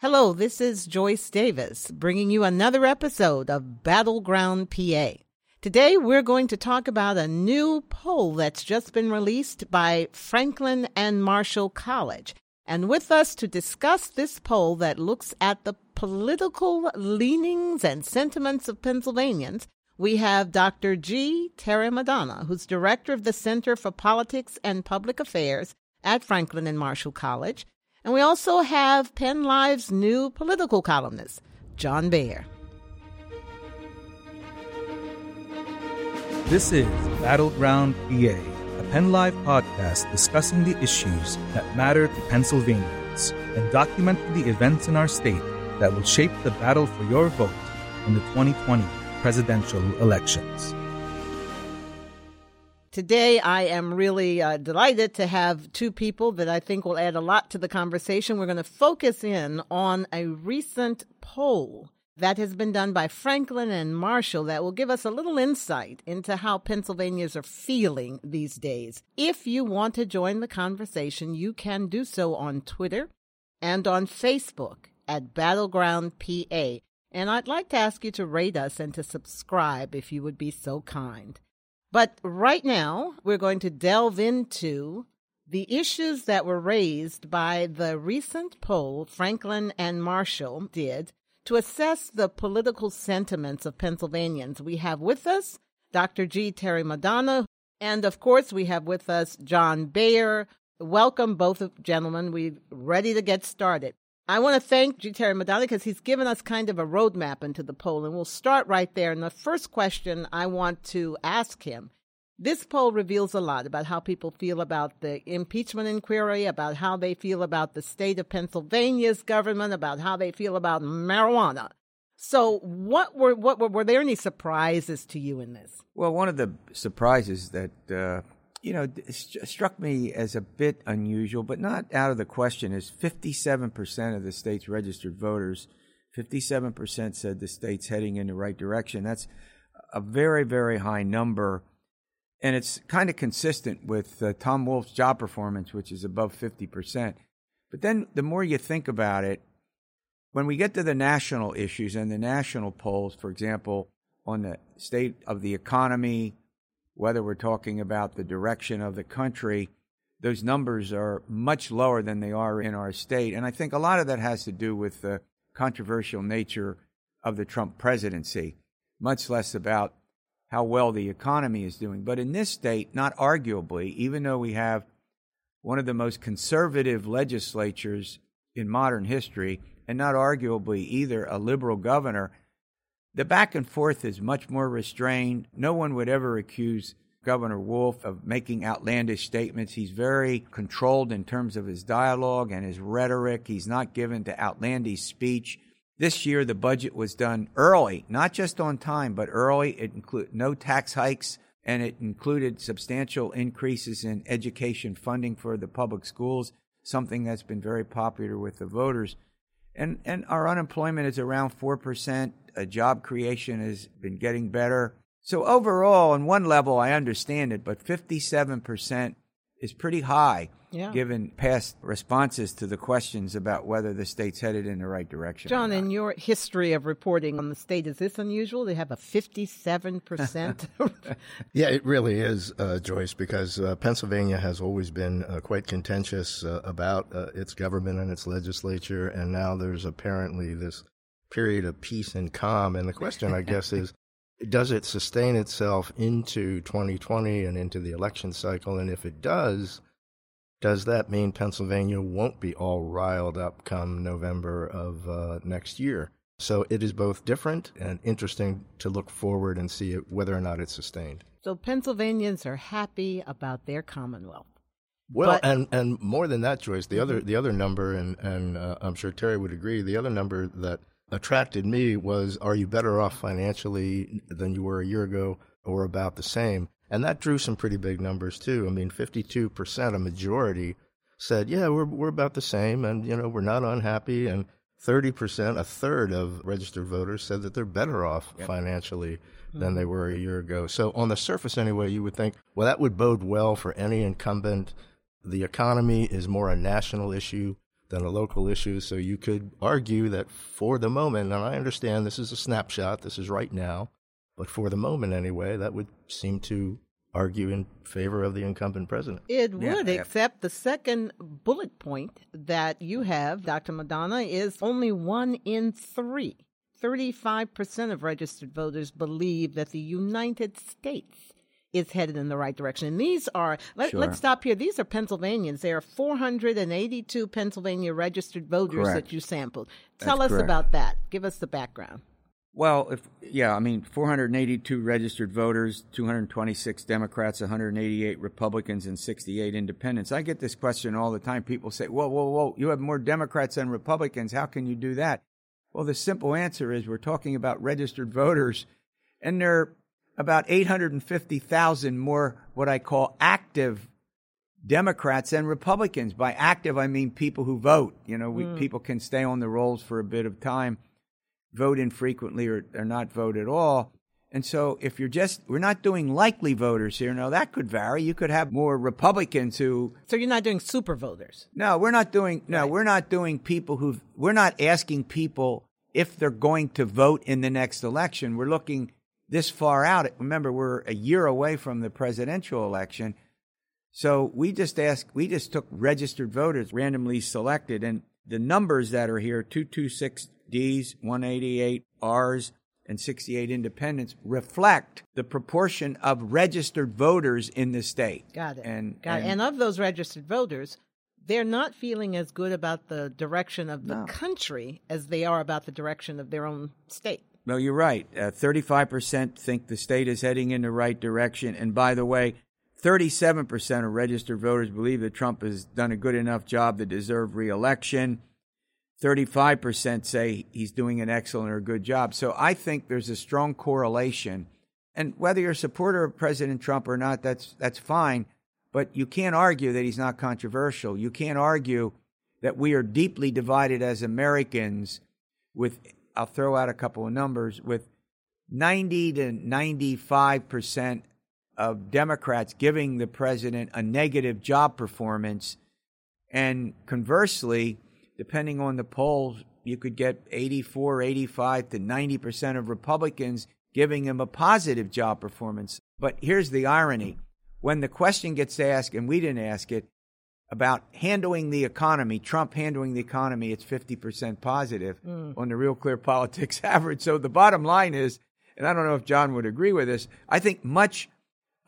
Hello, this is Joyce Davis bringing you another episode of Battleground PA. Today we're going to talk about a new poll that's just been released by Franklin and Marshall College. And with us to discuss this poll that looks at the political leanings and sentiments of Pennsylvanians, we have Dr. G. Terry Madonna, who's director of the Center for Politics and Public Affairs at Franklin and Marshall College. And we also have Penn Live's new political columnist, John Baer. This is Battleground PA, a Penn Live podcast discussing the issues that matter to Pennsylvanians and documenting the events in our state that will shape the battle for your vote in the 2020 presidential elections. Today, I am really uh, delighted to have two people that I think will add a lot to the conversation. We're going to focus in on a recent poll that has been done by Franklin and Marshall that will give us a little insight into how Pennsylvanians are feeling these days. If you want to join the conversation, you can do so on Twitter and on Facebook at Battleground PA. And I'd like to ask you to rate us and to subscribe if you would be so kind. But right now, we're going to delve into the issues that were raised by the recent poll Franklin and Marshall did to assess the political sentiments of Pennsylvanians. We have with us Dr. G. Terry Madonna, and of course, we have with us John Baer. Welcome, both gentlemen. We're ready to get started. I want to thank G. Terry Madonna because he's given us kind of a roadmap into the poll, and we'll start right there. And the first question I want to ask him this poll reveals a lot about how people feel about the impeachment inquiry, about how they feel about the state of Pennsylvania's government, about how they feel about marijuana. So, what were what were, were there any surprises to you in this? Well, one of the surprises that uh, you know, struck me as a bit unusual, but not out of the question, is 57% of the state's registered voters, 57% said the state's heading in the right direction. That's a very, very high number. And it's kind of consistent with uh, Tom Wolf's job performance, which is above 50%. But then the more you think about it, when we get to the national issues and the national polls, for example, on the state of the economy, whether we're talking about the direction of the country, those numbers are much lower than they are in our state. And I think a lot of that has to do with the controversial nature of the Trump presidency, much less about how well the economy is doing. But in this state, not arguably, even though we have one of the most conservative legislatures in modern history, and not arguably either a liberal governor, the back and forth is much more restrained. No one would ever accuse Governor Wolf of making outlandish statements. He's very controlled in terms of his dialogue and his rhetoric. He's not given to outlandish speech. This year, the budget was done early, not just on time, but early. It included no tax hikes, and it included substantial increases in education funding for the public schools, something that's been very popular with the voters. And, and our unemployment is around 4%. Uh, job creation has been getting better. So, overall, on one level, I understand it, but 57% is pretty high yeah. given past responses to the questions about whether the state's headed in the right direction. John, in your history of reporting on the state, is this unusual? They have a 57%? yeah, it really is, uh, Joyce, because uh, Pennsylvania has always been uh, quite contentious uh, about uh, its government and its legislature, and now there's apparently this period of peace and calm. And the question, I guess, is does it sustain itself into 2020 and into the election cycle? And if it does, does that mean Pennsylvania won't be all riled up come November of uh, next year? So it is both different and interesting to look forward and see it, whether or not it's sustained. So Pennsylvanians are happy about their Commonwealth. Well, but, and and more than that, Joyce, the mm-hmm. other the other number, and and uh, I'm sure Terry would agree, the other number that attracted me was, are you better off financially than you were a year ago, or about the same? And that drew some pretty big numbers too. I mean, 52%, a majority, said, yeah, we're, we're about the same and, you know, we're not unhappy. And 30%, a third of registered voters said that they're better off yep. financially mm-hmm. than they were a year ago. So on the surface anyway, you would think, well, that would bode well for any incumbent. The economy is more a national issue. Than a local issue. So you could argue that for the moment, and I understand this is a snapshot, this is right now, but for the moment anyway, that would seem to argue in favor of the incumbent president. It Yeah, would, yeah. except the second bullet point that you have, Dr. Madonna, is only one in three. 35% of registered voters believe that the United States is headed in the right direction. And these are, let, Sure. let's stop here. These are Pennsylvanians. There are 482 Pennsylvania registered voters Correct. that you sampled. Tell That's us correct. about that. Give us the background. Well, if yeah, I mean, 482 registered voters, 226 Democrats, 188 Republicans, and 68 Independents. I get this question all the time. People say, "Whoa, whoa, whoa! You have more Democrats than Republicans. How can you do that?" Well, the simple answer is we're talking about registered voters, and there are about 850,000 more what I call active Democrats and Republicans. By active, I mean people who vote. You know, we, mm. people can stay on the rolls for a bit of time, vote infrequently, or, or not vote at all. And so, if you're just, we're not doing likely voters here. Now, that could vary. You could have more Republicans who, So you're not doing super voters. no, we're not doing, no, we're not doing people who, we're not asking people if they're going to vote in the next election. We're looking this far out. Remember, we're a year away from the presidential election. So we just asked, we just took registered voters randomly selected, and the numbers that are here 226 Ds, 188 Rs, and 68 independents reflect the proportion of registered voters in the state. Got it. And, Got it. And of those registered voters, they're not feeling as good about the direction of the No. country as they are about the direction of their own state. No, you're right. Uh, 35% think the state is heading in the right direction. And by the way, 37% of registered voters believe that Trump has done a good enough job to deserve reelection. 35% say he's doing an excellent or good job. So I think there's a strong correlation. And whether you're a supporter of President Trump or not, that's that's fine. But you can't argue that he's not controversial. You can't argue that we are deeply divided as Americans with I'll throw out a couple of numbers. With 90 to 95% of Democrats giving the president a negative job performance and conversely depending on the polls you could get 84 85 to 90% of Republicans giving him a positive job performance. But here's the irony. When the question gets asked and we didn't ask it about handling the economy, Trump handling the economy, it's 50% positive mm. on the Real Clear Politics average. So the bottom line is, and I don't know if John would agree with this, I think much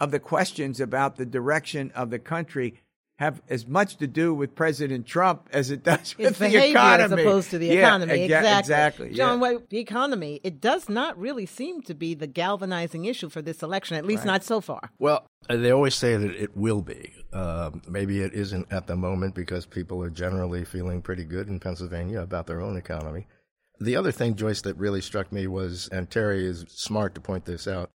of the questions about the direction of the country have as much to do with President Trump as it does with It's the behavior economy. as opposed to the Yeah, economy. exa- exactly. Exactly. John, yeah. wait, the economy, it does not really seem to be the galvanizing issue for this election, at least Right. not so far. Well, uh, they always say that it will be. Um, maybe it isn't at the moment because people are generally feeling pretty good in Pennsylvania about their own economy. The other thing, Joyce, that really struck me was, and Terry is smart to point this out,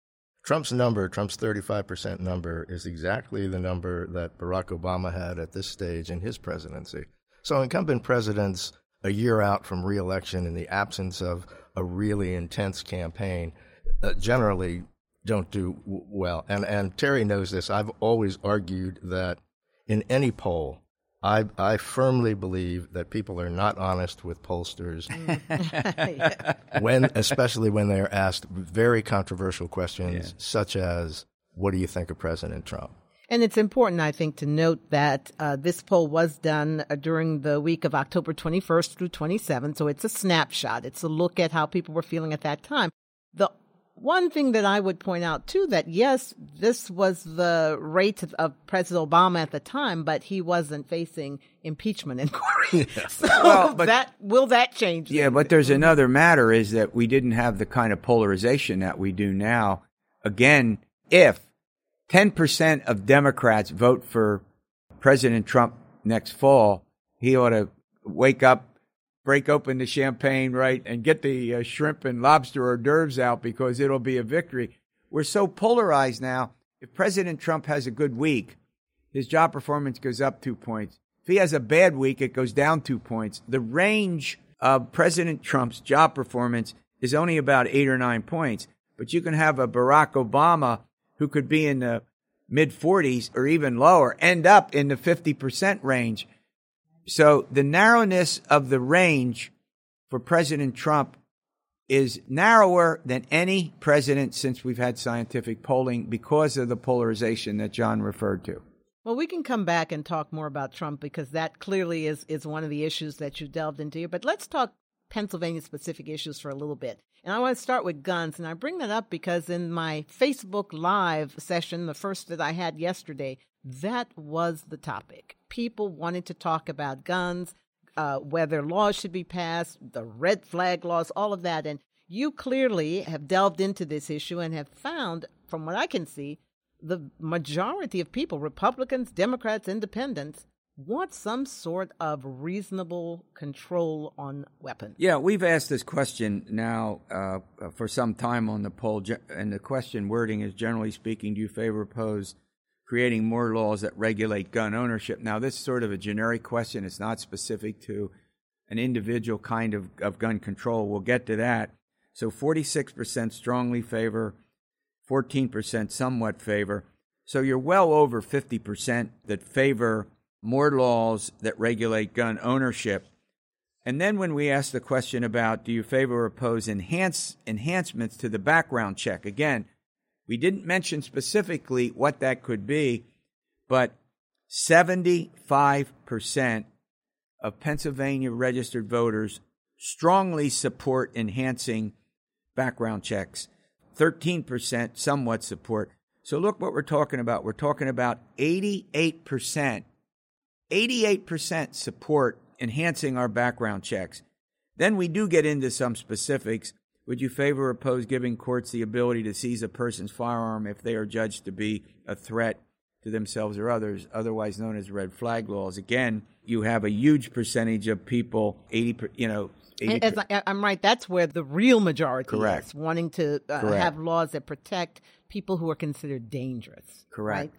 Trump's number, Trump's 35% number, is exactly the number that Barack Obama had at this stage in his presidency. So incumbent presidents, a year out from reelection in the absence of a really intense campaign, uh, generally don't do w- well. And, and Terry knows this. I've always argued that in any poll, I, I firmly believe that people are not honest with pollsters when, especially when they are asked very controversial questions, such as, "What do you think of President Trump?" And it's important, I think, to note that uh, this poll was done uh, during the week of October 21st through 27th. So it's a snapshot. It's a look at how people were feeling at that time. The one thing that I would point out, too, that yes, this was the rate of, President Obama at the time, but he wasn't facing impeachment inquiry. so Well, but- that will that change? Yeah, but there's another matter is that we didn't have the kind of polarization that we do now. Again, if 10% of Democrats vote for President Trump next fall, he ought to wake up, break open the champagne, right, and get the uh, shrimp and lobster hors d'oeuvres out because it'll be a victory. We're so polarized now. If President Trump has a good week, his job performance goes up two points. If he has a bad week, it goes down two points. The range of President Trump's job performance is only about eight or nine points. But you can have a Barack Obama who could be in the mid 40s or even lower, end up in the 50% range. So the narrowness of the range for President Trump is narrower than any president since we've had scientific polling because of the polarization that John referred to. Well, we can come back and talk more about Trump because that clearly is, is one of the issues that you delved into here. But let's talk Pennsylvania specific issues for a little bit. And I want to start with guns. And I bring that up because in my Facebook Live session, the first that I had yesterday, that was the topic. People wanted to talk about guns, uh, whether laws should be passed, the red flag laws, all of that. And you clearly have delved into this issue and have found, from what I can see, the majority of people, Republicans, Democrats, Independents, want some sort of reasonable control on weapons. Yeah, we've asked this question now uh, for some time on the poll, and the question wording is generally speaking, do you favor or oppose creating more laws that regulate gun ownership? Now, this is sort of a generic question, it's not specific to an individual kind of, of gun control. We'll get to that. So 46% strongly favor, 14% somewhat favor. So you're well over 50% that favor more laws that regulate gun ownership. And then when we ask the question about do you favor or oppose enhance, enhancements to the background check, again, we didn't mention specifically what that could be, but 75% of Pennsylvania registered voters strongly support enhancing background checks. 13% somewhat support. So look what we're talking about. We're talking about 88%, 88% support enhancing our background checks. Then we do get into some specifics. Would you favor or oppose giving courts the ability to seize a person's firearm if they are judged to be a threat to themselves or others, otherwise known as red flag laws? Again, you have a huge percentage of people, 80, you know, as I, am right, that's where the real majority Correct. is wanting to uh, have laws that protect people who are considered dangerous. Correct. Right?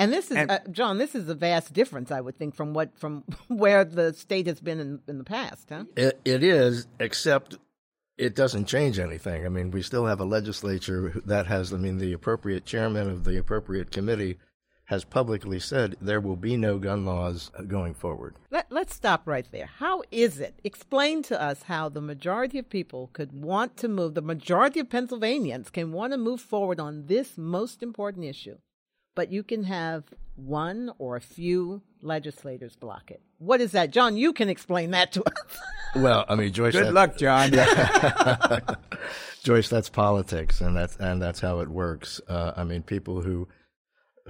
And this is and, uh, John. This is a vast difference, I would think, from what from where the state has been in, in the past. Huh? It, it is, except it doesn't change anything. I mean, we still have a legislature that has, I mean, the appropriate chairman of the appropriate committee has publicly said there will be no gun laws going forward. Let, us stop right there. How is it? Explain to us how the majority of people could want to move, the majority of Pennsylvanians can want to move forward on this most important issue, but you can have one or a few legislators block it. What is that? John, you can explain that to us. well, I mean, Joyce. Good that, luck, John. Joyce, that's politics, and that's and that's how it works. Uh, I mean, people who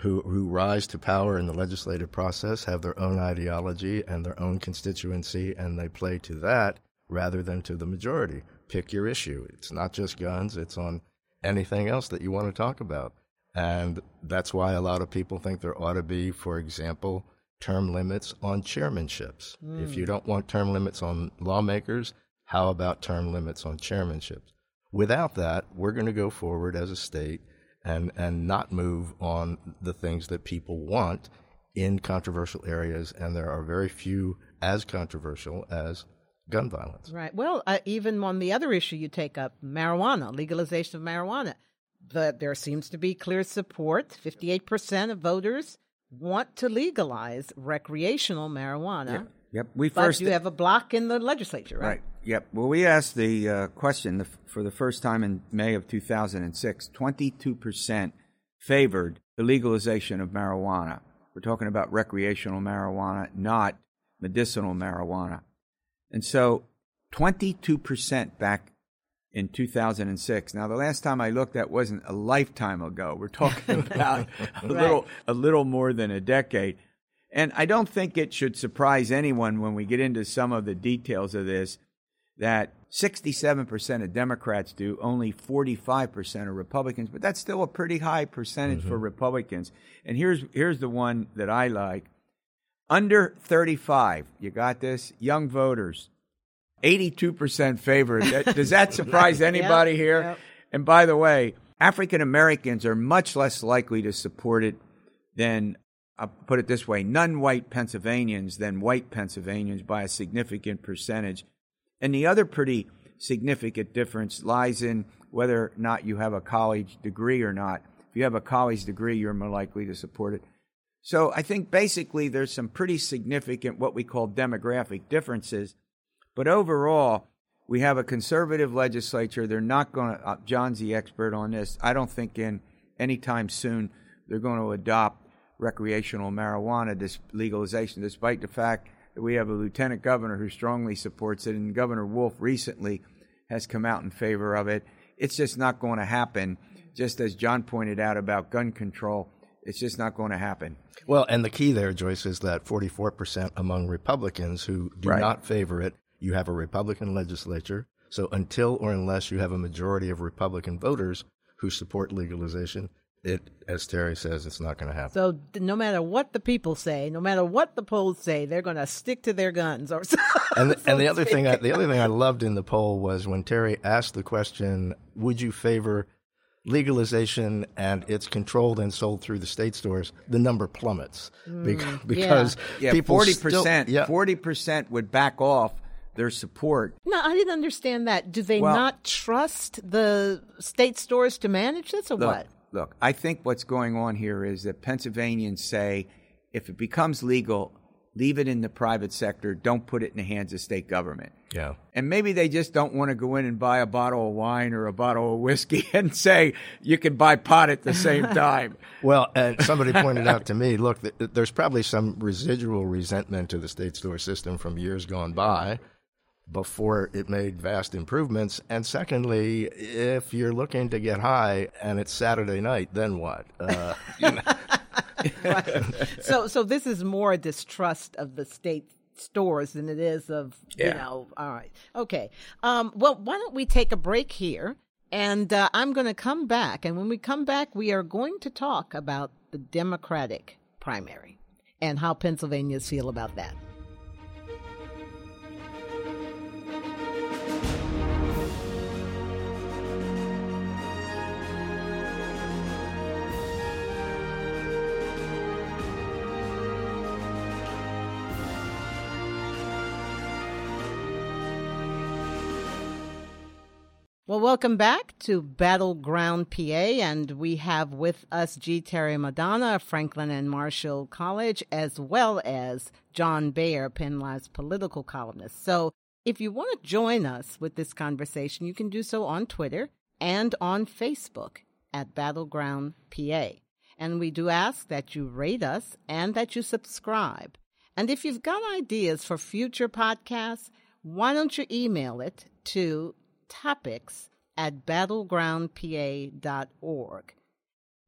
who, who rise to power in the legislative process have their own ideology and their own constituency, and they play to that rather than to the majority. Pick your issue. It's not just guns, it's on anything else that you want to talk about. And that's why a lot of people think there ought to be, for example, term limits on chairmanships. Mm. If you don't want term limits on lawmakers, how about term limits on chairmanships? Without that, we're going to go forward as a state and and not move on the things that people want in controversial areas, and there are very few as controversial as gun violence. Right. Well, uh, even on the other issue you take up, marijuana, legalization of marijuana, the, there seems to be clear support. Fifty-eight percent of voters want to legalize recreational marijuana. Yep. yep. We but first you have a block in the legislature, right? Right. Yep. Well, we asked the uh, question the, for the first time in May of 2006. 22% favored the legalization of marijuana. We're talking about recreational marijuana, not medicinal marijuana. And so 22% back in 2006. Now, the last time I looked, that wasn't a lifetime ago. We're talking about a right. little, a little more than a decade. And I don't think it should surprise anyone when we get into some of the details of this that 67% of Democrats do, only 45% are Republicans, but that's still a pretty high percentage mm-hmm. for Republicans. And here's here's the one that I like. Under 35, you got this? Young voters, 82% favor. Does that surprise anybody yep, here? Yep. And by the way, African Americans are much less likely to support it than I'll put it this way, non-white Pennsylvanians than white Pennsylvanians by a significant percentage. And the other pretty significant difference lies in whether or not you have a college degree or not. If you have a college degree, you're more likely to support it. So I think basically there's some pretty significant what we call demographic differences. But overall, we have a conservative legislature. They're not going to, uh, John's the expert on this. I don't think in any time soon they're going to adopt recreational marijuana dis- legalization, despite the fact that we have a lieutenant governor who strongly supports it, and Governor Wolf recently has come out in favor of it. It's just not going to happen. Just as John pointed out about gun control, it's just not going to happen. Well, and the key there, Joyce, is that 44% among Republicans who do Right. not favor it, you have a Republican legislature. So until or unless you have a majority of Republican voters who support legalization, it, as Terry says, it's not going to happen. So no matter what the people say, no matter what the polls say, they're going to stick to their guns. Or so, and the, so and the other thing, I, the other thing I loved in the poll was when Terry asked the question, "Would you favor legalization and it's controlled and sold through the state stores?" The number plummets mm, bec- because Yeah, people forty still- percent. yeah, Forty percent would back off their support. No, I didn't understand that. Do they Well- not trust the state stores to manage this, or Look, what? look. I think what's going on here is that Pennsylvanians say, if it becomes legal, leave it in the private sector. Don't put it in the hands of state government. yeah. And maybe they just don't want to go in and buy a bottle of wine or a bottle of whiskey and say you can buy pot at the same time. Well, and somebody pointed out to me, look, th- there's probably some residual resentment to the state store system from years gone by before it made vast improvements. And secondly, if you're looking to get high and it's Saturday night, then what? Uh, so, so this is more a distrust of the state stores than it is of you know. All right, okay. Um, well, why don't we take a break here? And uh, I'm going to come back, and when we come back, we are going to talk about the Democratic primary and how Pennsylvanians feel about that. Well, welcome back to Battleground PA, and we have with us G. Terry Madonna Franklin and Marshall College, as well as John Baer, Penn Live's political columnist. So, if you want to join us with this conversation, you can do so on Twitter and on Facebook at Battleground PA. And we do ask that you rate us and that you subscribe. And if you've got ideas for future podcasts, why don't you email it to topics at battlegroundpa.org.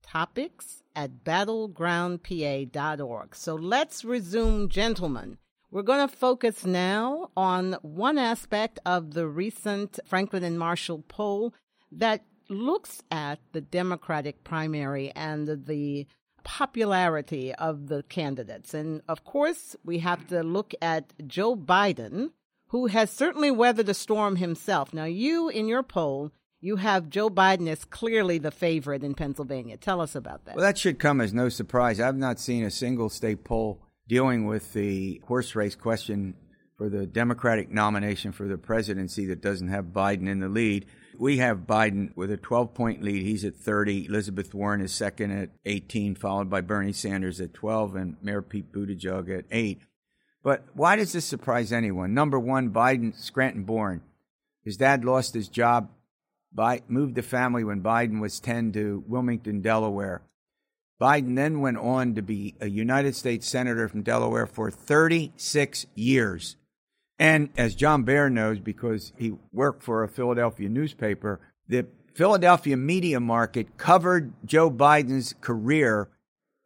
Topics at battlegroundpa.org. So let's resume, gentlemen. We're going to focus now on one aspect of the recent Franklin and Marshall poll that looks at the Democratic primary and the popularity of the candidates. And of course, we have to look at Joe Biden, who has certainly weathered the storm himself. Now, you in your poll, you have Joe Biden as clearly the favorite in Pennsylvania. Tell us about that. Well, that should come as no surprise. I've not seen a single state poll dealing with the horse race question for the Democratic nomination for the presidency that doesn't have Biden in the lead. We have Biden with a 12 point lead. He's at 30. Elizabeth Warren is second at 18, followed by Bernie Sanders at 12 and Mayor Pete Buttigieg at 8. But why does this surprise anyone? Number one, Biden, Scranton born. His dad lost his job, moved the family when Biden was 10 to Wilmington, Delaware. Biden then went on to be a United States Senator from Delaware for 36 years. And as John Baer knows, because he worked for a Philadelphia newspaper, the Philadelphia media market covered Joe Biden's career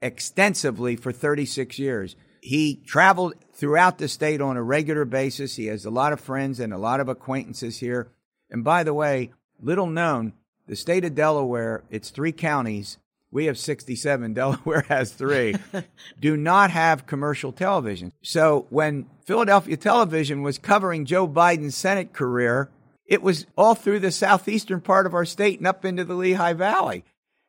extensively for 36 years. He traveled throughout the state on a regular basis. He has a lot of friends and a lot of acquaintances here. And by the way, little known, the state of Delaware, it's three counties. We have 67. Delaware has three. do not have commercial television. So when Philadelphia television was covering Joe Biden's Senate career, it was all through the southeastern part of our state and up into the Lehigh Valley.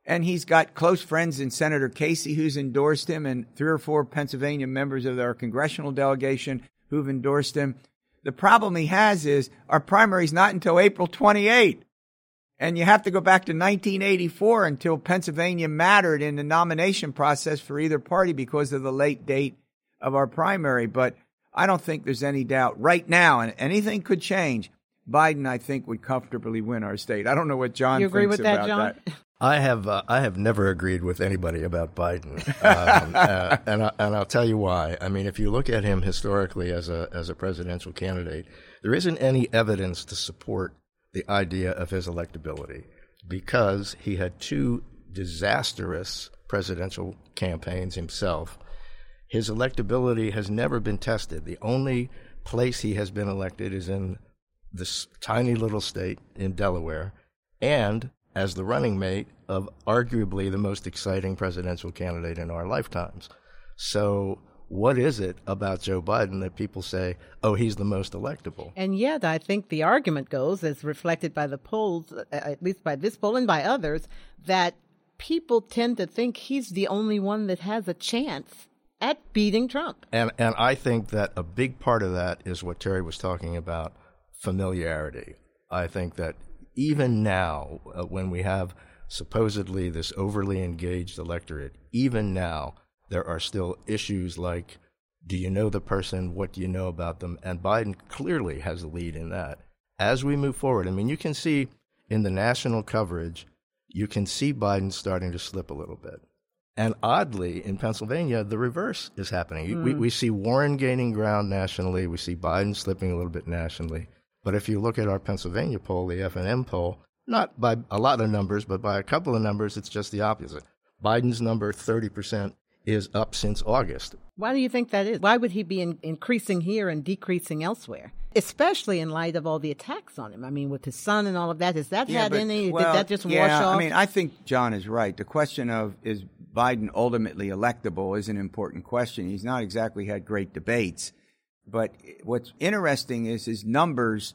And he's got close friends in Senator Casey, who's endorsed him, and three or four Pennsylvania members of our congressional delegation who've endorsed him. The problem he has is our primary's not until April 28. And you have to go back to 1984 until Pennsylvania mattered in the nomination process for either party because of the late date of our primary. But I don't think there's any doubt right now, and anything could change. Biden, I think, would comfortably win our state. I don't know what John you agree thinks with that, about John? that. I have uh, I have never agreed with anybody about Biden, um, uh, and I, and I'll tell you why. I mean, if you look at him historically as a as a presidential candidate, there isn't any evidence to support the idea of his electability because he had two disastrous presidential campaigns himself. His electability has never been tested. The only place he has been elected is in this tiny little state in Delaware, and as the running mate of arguably the most exciting presidential candidate in our lifetimes. So, what is it about Joe Biden that people say, oh, he's the most electable? And yet, I think the argument goes, as reflected by the polls, uh, at least by this poll and by others, that people tend to think he's the only one that has a chance at beating Trump. And and I think that a big part of that is what Terry was talking about, familiarity. I think that even now, uh, when we have supposedly this overly engaged electorate, even now, there are still issues like do you know the person? What do you know about them? And Biden clearly has a lead in that. As we move forward, I mean, you can see in the national coverage, you can see Biden starting to slip a little bit. And oddly, in Pennsylvania, the reverse is happening. Mm. We, we see Warren gaining ground nationally. We see Biden slipping a little bit nationally. But if you look at our Pennsylvania poll, the FNM poll, not by a lot of numbers, but by a couple of numbers, it's just the opposite. Biden's number, 30%, is up since August. Why do you think that is? Why would he be in, increasing here and decreasing elsewhere? Especially in light of all the attacks on him. I mean, with his son and all of that, has that Yeah, had but- any? well, did that just yeah, wash off? I mean, I think John is right. The question of is Biden ultimately electable is an important question. He's not exactly had great debates, but what's interesting is his numbers,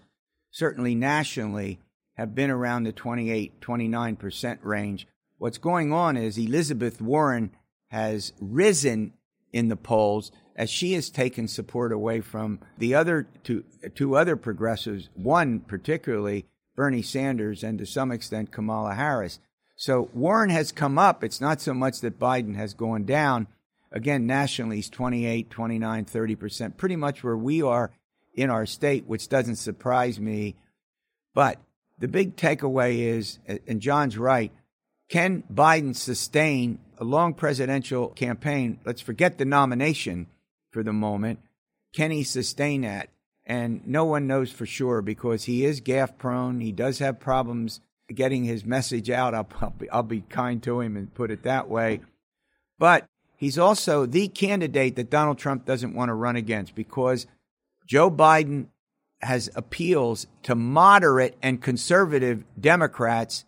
certainly nationally, have been around the 28, 29 percent range. What's going on is Elizabeth Warren has risen in the polls as she has taken support away from the other two, two other progressives, one particularly Bernie Sanders and to some extent Kamala Harris. So Warren has come up. It's not so much that Biden has gone down. Again, nationally, he's 28, 29, 30%, pretty much where we are in our state, which doesn't surprise me. But the big takeaway is, and John's right, can Biden sustain a long presidential campaign? Let's forget the nomination for the moment. Can he sustain that? And no one knows for sure because he is gaffe prone. He does have problems getting his message out. I'll, I'll, be, I'll be kind to him and put it that way. But he's also the candidate that Donald Trump doesn't want to run against because Joe Biden has appeals to moderate and conservative Democrats.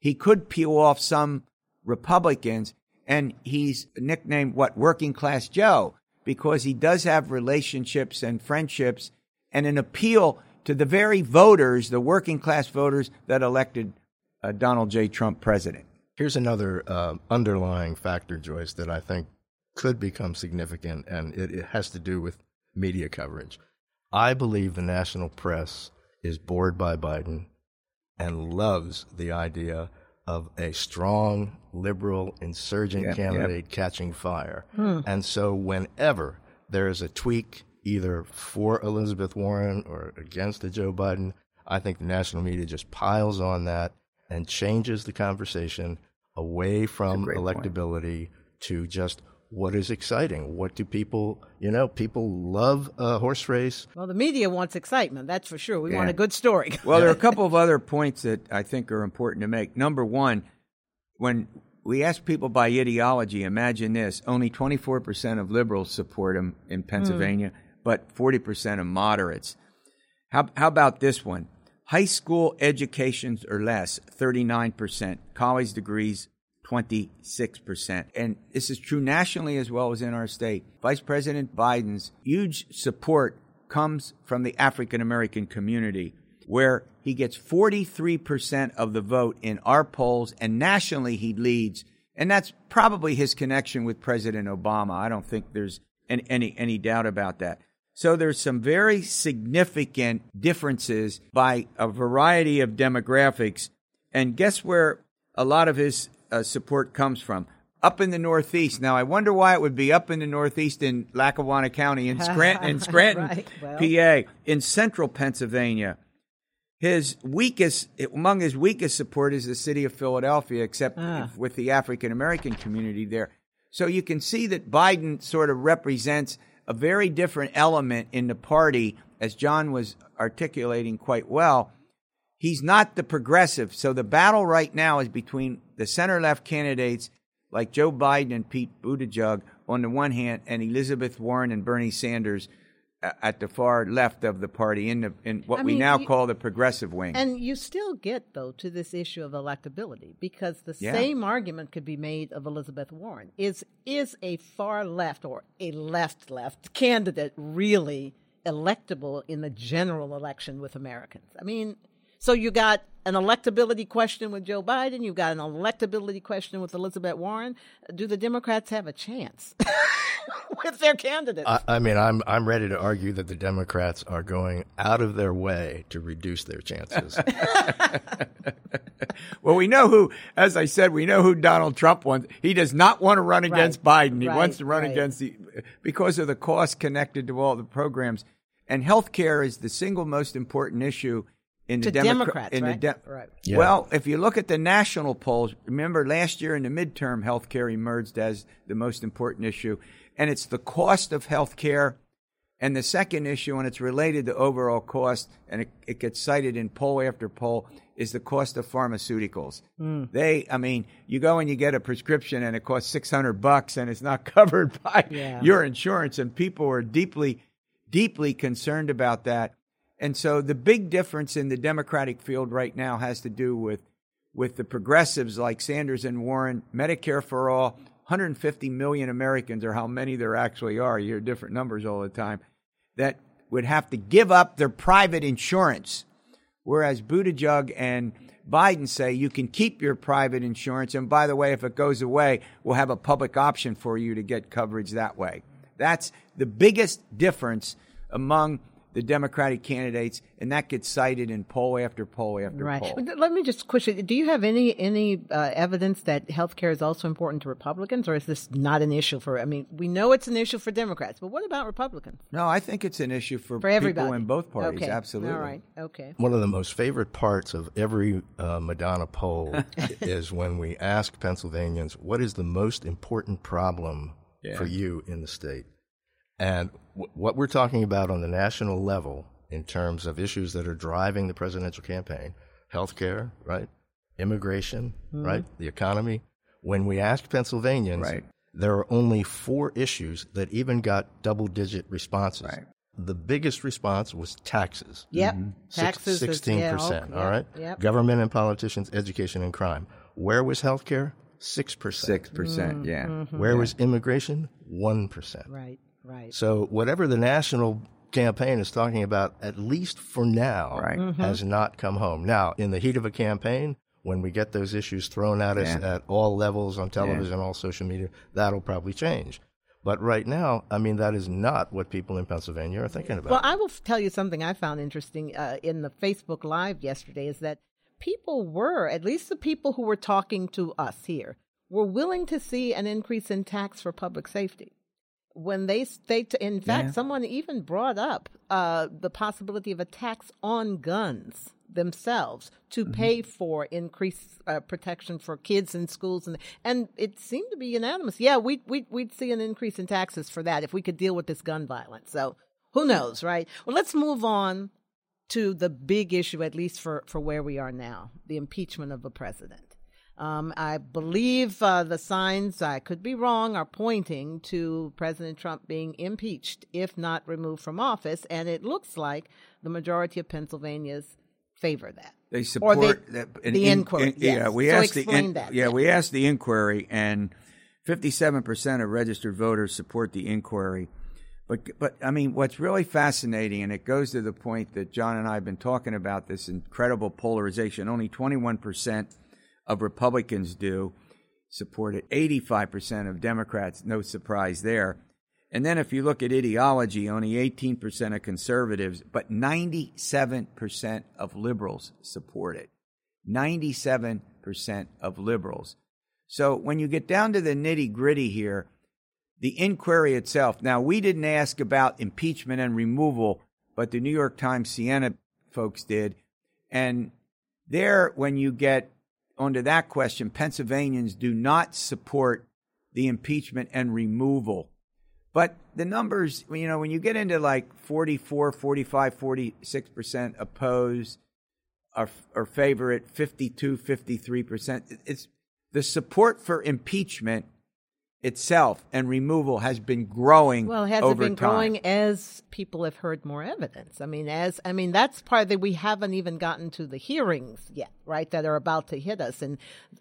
He could peel off some Republicans, and he's nicknamed what working class Joe because he does have relationships and friendships and an appeal to the very voters, the working class voters that elected uh, Donald J. Trump president. Here's another uh, underlying factor, Joyce, that I think could become significant, and it, it has to do with media coverage. I believe the national press is bored by Biden and loves the idea of a strong liberal insurgent Yeah, candidate catching fire. Hmm. And so whenever there is a tweak either for Elizabeth Warren or against the Joe Biden, I think the national media just piles on that and changes the conversation away from great point. electability to just what is exciting. What do people, you know, people love a horse race. well, the media wants excitement, that's for sure. We want a good story. Well, there are a couple of other points that I think are important to make. Number one, when we ask people by ideology, imagine this only 24% of liberals support him in hmm. Pennsylvania, but 40% of moderates. How, how about this one? High school educations or less, 39%. College degrees, 26%. And this is true nationally as well as in our state. Vice President Biden's huge support comes from the African American community, where he gets 43% of the vote in our polls, and nationally he leads. And that's probably his connection with President Obama. I don't think there's any, any, any doubt about that. So there's some very significant differences by a variety of demographics And guess where a lot of his uh, support comes from? Up in the Northeast. Now, I wonder why it would be up in the Northeast in Lackawanna County, in Scranton, in Scranton Right, well. PA, in central Pennsylvania. His weakest, among his weakest support is the city of Philadelphia, except Ah. with the African American community there. So you can see that Biden sort of represents a very different element in the party, as John was articulating quite well. He's not the progressive. So the battle right now is between the center left candidates like Joe Biden and Pete Buttigieg on the one hand, and Elizabeth Warren and Bernie Sanders uh, at the far left of the party in the in what I we now you- call the progressive wing. And you still get, though, to this issue of electability because the Yeah. same argument could be made of Elizabeth Warren. Is is a far left or a left left candidate really electable in the general election with Americans? I mean, so you got an electability question with Joe Biden, you've got an electability question with Elizabeth Warren. Do the Democrats have a chance with their candidates? I, I mean, I'm I'm ready to argue that the Democrats are going out of their way to reduce their chances. well, we know who, as I said, we know who Donald Trump wants. He does not want to run against Biden. He Right, wants to run right. against the because of the cost connected to all the programs. And health care is the single most important issue in the To Democra- Democrats, in right? the de- Right. Yeah. Well, if you look at the national polls, remember last year in the midterm, health care emerged as the most important issue, and it's the cost of health care. And the second issue, and it's related to overall cost, and it, it gets cited in poll after poll, is the cost of pharmaceuticals. Hmm. They, I mean, you go and you get a prescription, and it costs six hundred bucks, and it's not covered by Yeah. your insurance, and people are deeply, deeply concerned about that. And so the big difference in the Democratic field right now has to do with with the progressives like Sanders and Warren, Medicare for all, 150 million Americans, or how many there actually are, you hear different numbers all the time, that would have to give up their private insurance. Whereas Buttigieg and Biden say you can keep your private insurance, and by the way, if it goes away, we'll have a public option for you to get coverage that way. That's the biggest difference among the Democratic candidates, and that gets cited in poll after poll after Right. poll. But Let me just question: Do you have any any uh, evidence that health care is also important to Republicans, or is this not an issue for? I mean, we know it's an issue for Democrats, but what about Republicans? No, I think it's an issue for, For everybody, people in both parties. Okay. Absolutely. All right. Okay. One of the most favorite parts of every uh, Madonna poll is when we ask Pennsylvanians, what is the most important problem Yeah. for you in the state? And w- what we're talking about on the national level in terms of issues that are driving the presidential campaign healthcare, right? Immigration, mm-hmm. right? The economy. When we asked Pennsylvanians, Right. there are only four issues that even got double digit responses. Right. The biggest response was taxes. Yep. Mm-hmm. Taxes. is- Sixteen yeah, percent. okay, All right. Yep. Government and politicians, education and crime. Where was healthcare? Six percent. Six percent, mm, yeah. Mm-hmm. Where was immigration? One percent. Right. Right. So whatever the national campaign is talking about, at least for now, Right. Mm-hmm. has not come home. Now, in the heat of a campaign, when we get those issues thrown at us Yeah. at all levels on television, all social media, that'll probably change. But right now, I mean, that is not what people in Pennsylvania are thinking about. Well, I will tell you something I found interesting uh, in the Facebook Live yesterday is that people were, at least the people who were talking to us here, were willing to see an increase in tax for public safety. When they state, in fact, Yeah. someone even brought up uh, the possibility of a tax on guns themselves to Mm-hmm. pay for increased uh, protection for kids in schools, and and it seemed to be unanimous. Yeah, we we we'd see an increase in taxes for that if we could deal with this gun violence. So who knows, right? Well, let's move on to the big issue, at least for, for where we are now the impeachment of the president. Um, I believe uh, the signs, I could be wrong, are pointing to President Trump being impeached, if not removed from office. And it looks like the majority of Pennsylvanians favor that. They Or support they- that, the inquiry, yeah, yes. we So asked the explain that, yeah, yeah. we asked the inquiry, and fifty-seven percent of registered voters support the inquiry. But but I mean, what's really fascinating, and it goes to the point that John and I have been talking about this incredible polarization. Only twenty-one percent of Republicans do supported. Eighty-five percent of Democrats, no surprise there. And then if you look at ideology, only 18% of conservatives, but 97% of liberals support it. 97% of liberals. So when you get down to the nitty gritty here, the inquiry itself. Now, we didn't ask about impeachment and removal, but the New York Times Siena folks did. And there, when you get onto that question, Pennsylvanians do not support the impeachment and removal. But the numbers, you know, when you get into like 44, 45, 46% oppose or, or favor it, 52, 53%, it's the support for impeachment itself and removal has been growing. Well, has it been time. growing as people have heard more evidence? I mean, as I mean, that's part that we haven't even gotten to the hearings yet, right? That are about to hit us, and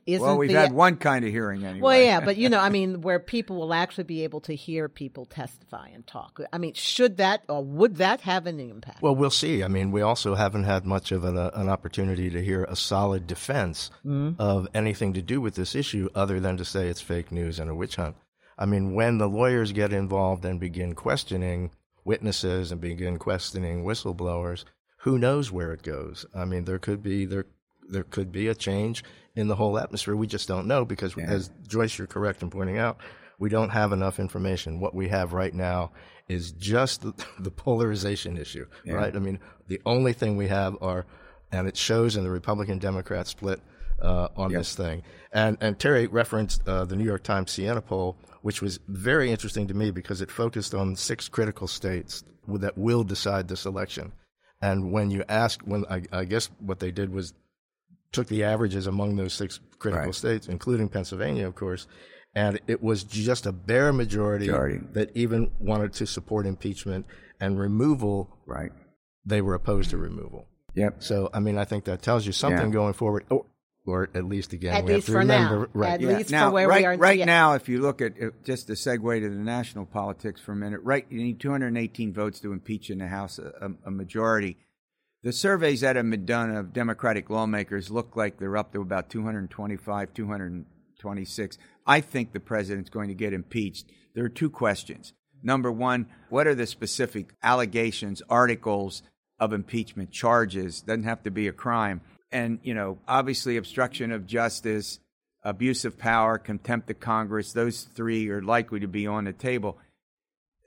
isn't well, we've the, had one kind of hearing anyway. Well, yeah, but you know, I mean, where people will actually be able to hear people testify and talk. I mean, should that or would that have an impact? Well, we'll see. I mean, we also haven't had much of an, uh, an opportunity to hear a solid defense mm-hmm. of anything to do with this issue other than to say it's fake news and a witch hunt. I mean, when the lawyers get involved and begin questioning witnesses and begin questioning whistleblowers, who knows where it goes? I mean, there could be there there could be a change in the whole atmosphere. We just don't know because, yeah. as Joyce, you're correct in pointing out, we don't have enough information. What we have right now is just the, the polarization issue, yeah. right? I mean, the only thing we have are, and it shows in the Republican Democrat split uh, on this thing. And and Terry referenced uh, the New York Times Siena poll, which was very interesting to me because it focused on six critical states that will decide this election. And when you ask, when I, I guess what they did was took the averages among those six critical right. states, including Pennsylvania, of course, and it was just a bare majority, majority, that even wanted to support impeachment and removal. Right. They were opposed to removal. Yep. So, I mean, I think that tells you something yeah. going forward. Oh, or at least again, at we least have to remember, now. right? At yeah. least now, for where right, we are right yeah. now, if you look at just to segue to the national politics for a minute, right, you need 218 votes to impeach in the House a, a majority. The surveys that have been done of Democratic lawmakers look like they're up to about 225, 226. I think the president's going to get impeached. There are two questions. Number one, what are the specific allegations, articles of impeachment charges? Doesn't have to be a crime and you know obviously obstruction of justice abuse of power contempt of congress those three are likely to be on the table.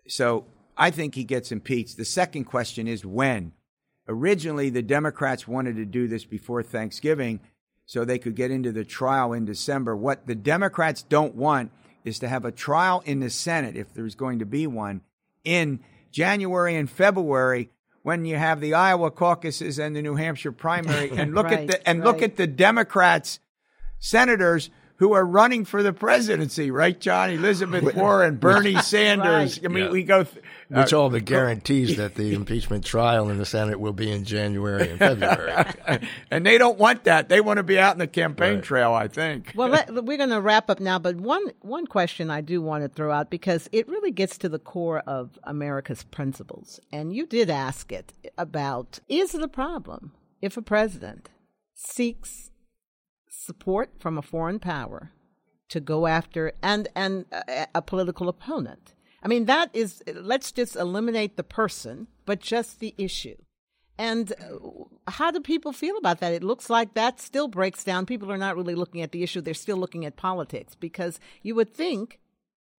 So i think he gets impeached. The second question is when. Originally the democrats wanted to do this before thanksgiving so they could get into the trial in december. What the democrats don't want is to have a trial in the senate if there's going to be one in january and february when you have the Iowa caucuses and the New Hampshire primary and look right, at the and right. look at the Democrats senators who are running for the presidency, right, John? Elizabeth Warren, Bernie Sanders. right. I mean, yeah. we go. Th- Which uh, all the guarantees that the impeachment trial in the Senate will be in January and February. and they don't want that. They want to be out in the campaign right. trail, I think. Well, let, we're going to wrap up now, but one one question I do want to throw out because it really gets to the core of America's principles, and you did ask it about: is it a problem if a president seeks support from a foreign power to go after and and a, a political opponent. I mean that is let's just eliminate the person, but just the issue. And uh, how do people feel about that? It looks like that still breaks down. People are not really looking at the issue, they're still looking at politics because you would think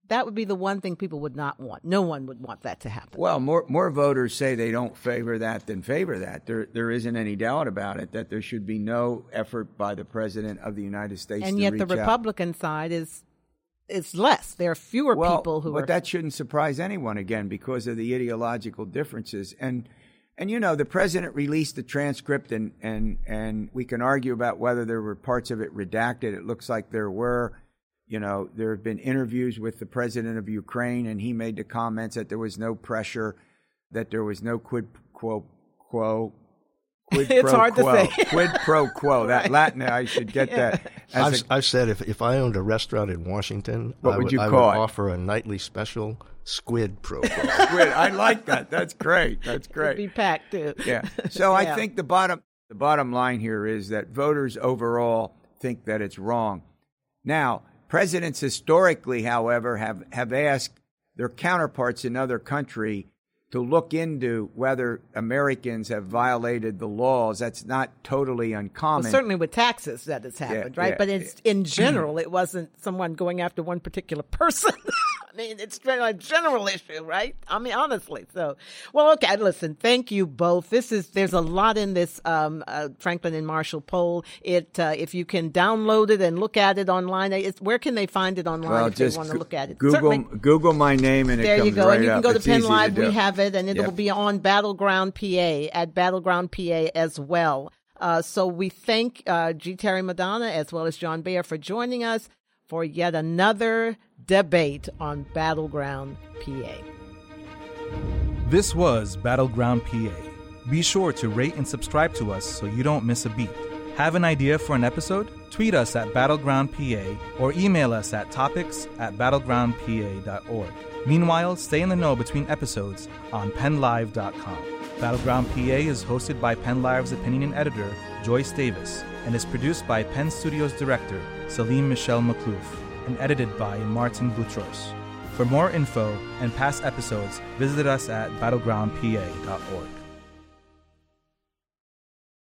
that would be the one thing people would not want. No one would want that to happen. Well, more more voters say they don't favor that than favor that. There there isn't any doubt about it that there should be no effort by the president of the United States. And yet, the out. Republican side is is less. There are fewer well, people who but are. that shouldn't surprise anyone again because of the ideological differences and. And you know, the president released the transcript, and, and, and we can argue about whether there were parts of it redacted. It looks like there were. You know, there have been interviews with the president of Ukraine, and he made the comments that there was no pressure, that there was no quid quo quo. Quid it's hard quo, to say. quid pro quo. Right. That Latin, I should get Yeah. that. I've, a, I've said if, if I owned a restaurant in Washington, What I would you I call would it? offer a nightly special squid pro. quo. quid. I like that. That's great. That's It'd great. be packed too. Yeah. So I think the bottom the bottom line here is that voters overall think that it's wrong. Now, presidents historically, however, have, have asked their counterparts in other country to look into whether Americans have violated the laws. That's not totally uncommon. Well, certainly with taxes that has happened, Yeah, right? yeah. But it's in general, it wasn't someone going after one particular person. I mean, it's a general issue, right? I mean, honestly. So, well, okay. Listen, thank you both. This is there's a lot in this um, uh, Franklin and Marshall poll. It uh, if you can download it and look at it online, it's, where can they find it online well, if they want to go- look at it? Google Certainly- Google my name and it there you go. right and you can up. go to It's Penn easy to Live. We have it, and it will be on Battleground PA at Battleground PA as well. Uh, so we thank uh, G. Terry Madonna as well as John Baer for joining us for yet another debate on Battleground PA. This was Battleground PA. Be sure to rate and subscribe to us so you don't miss a beat. Have an idea for an episode? Tweet us at Battleground PA or email us at topics at battlegroundpa.org. Meanwhile, stay in the know between episodes on PennLive.com. Battleground PA is hosted by PennLive's opinion editor, Joyce Davis, and is produced by Penn Studios director, Salim Michel Maklouf, and edited by Martin Boutros. For more info and past episodes, visit us at battlegroundpa.org.